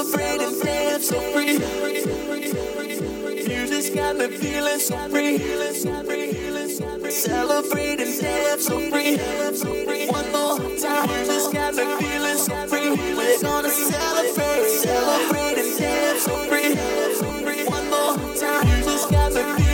afraid and say I'm so free. Music's got me feeling so free. Celebrate and dance so free. One more time. Music's got me feeling so free. We're gonna celebrate, celebrate and dance so free. One more time. Music's got me feeling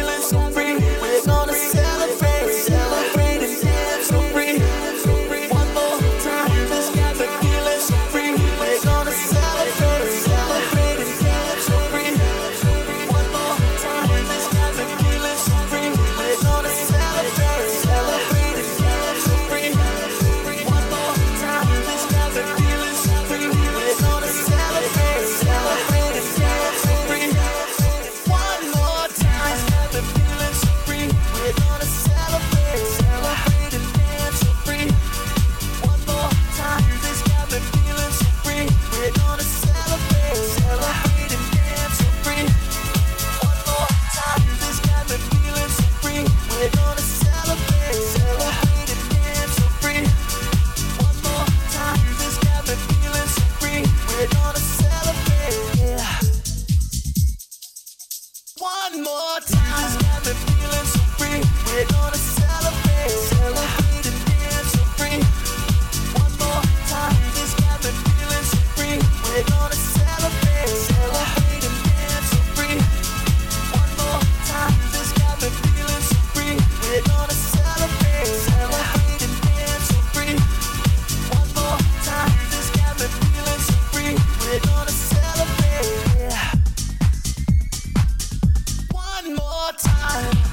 time.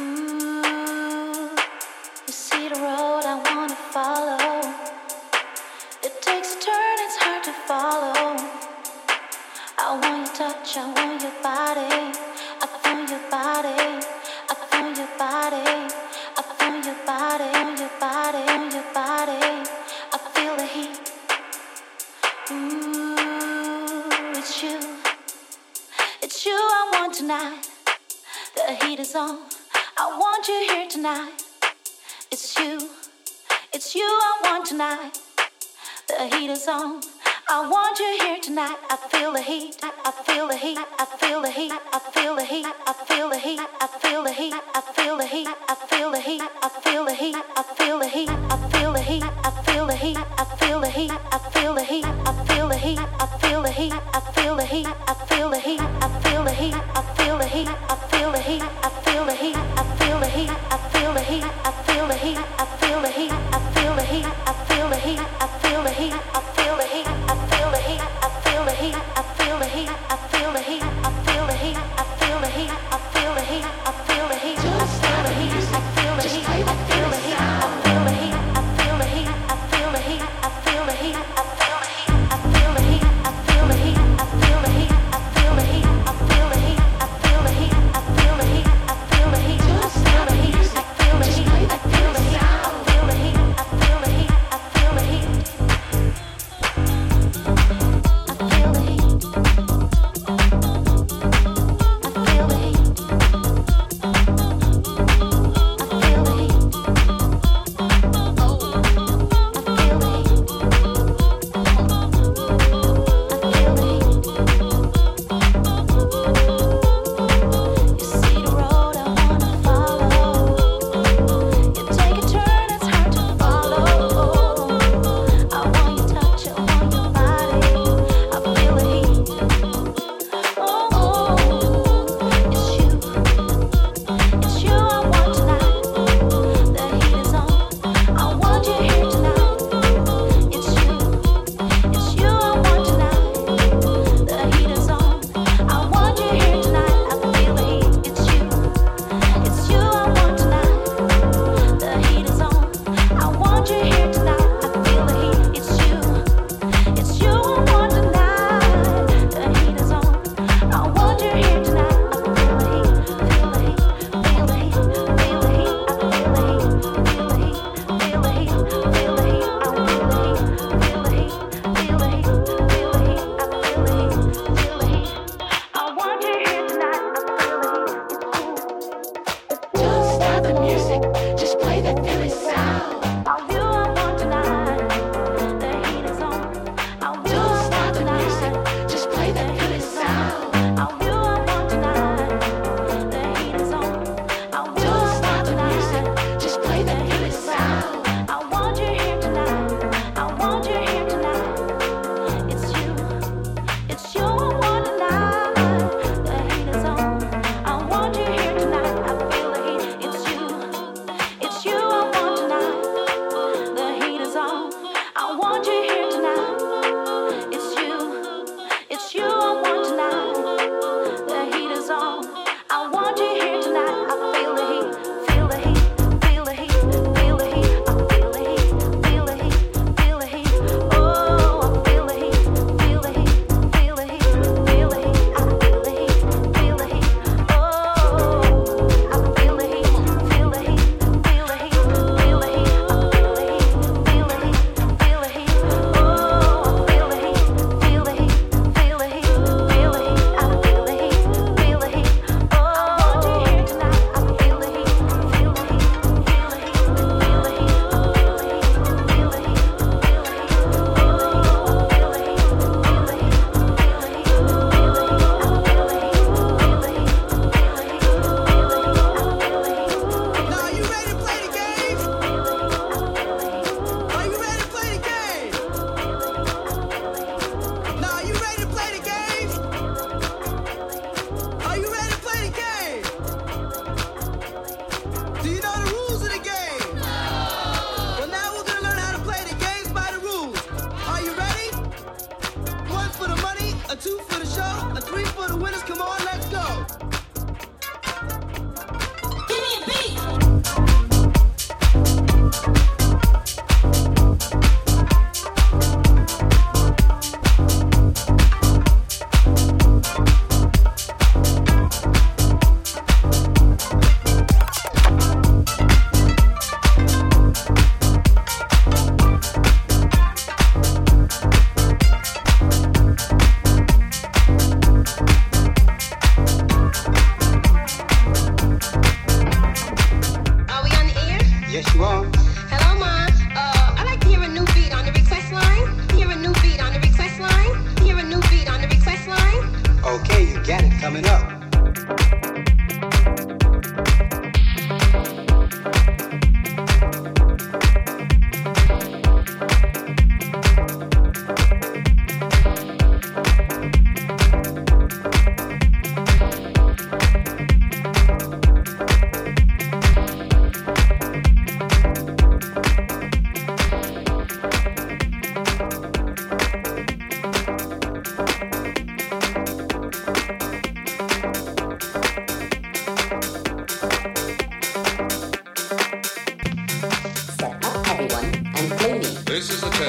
Mm.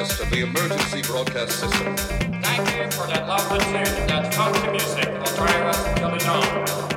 broadcast of the emergency broadcast system. Thank you for that love and clear that country music will drive us till the dawn.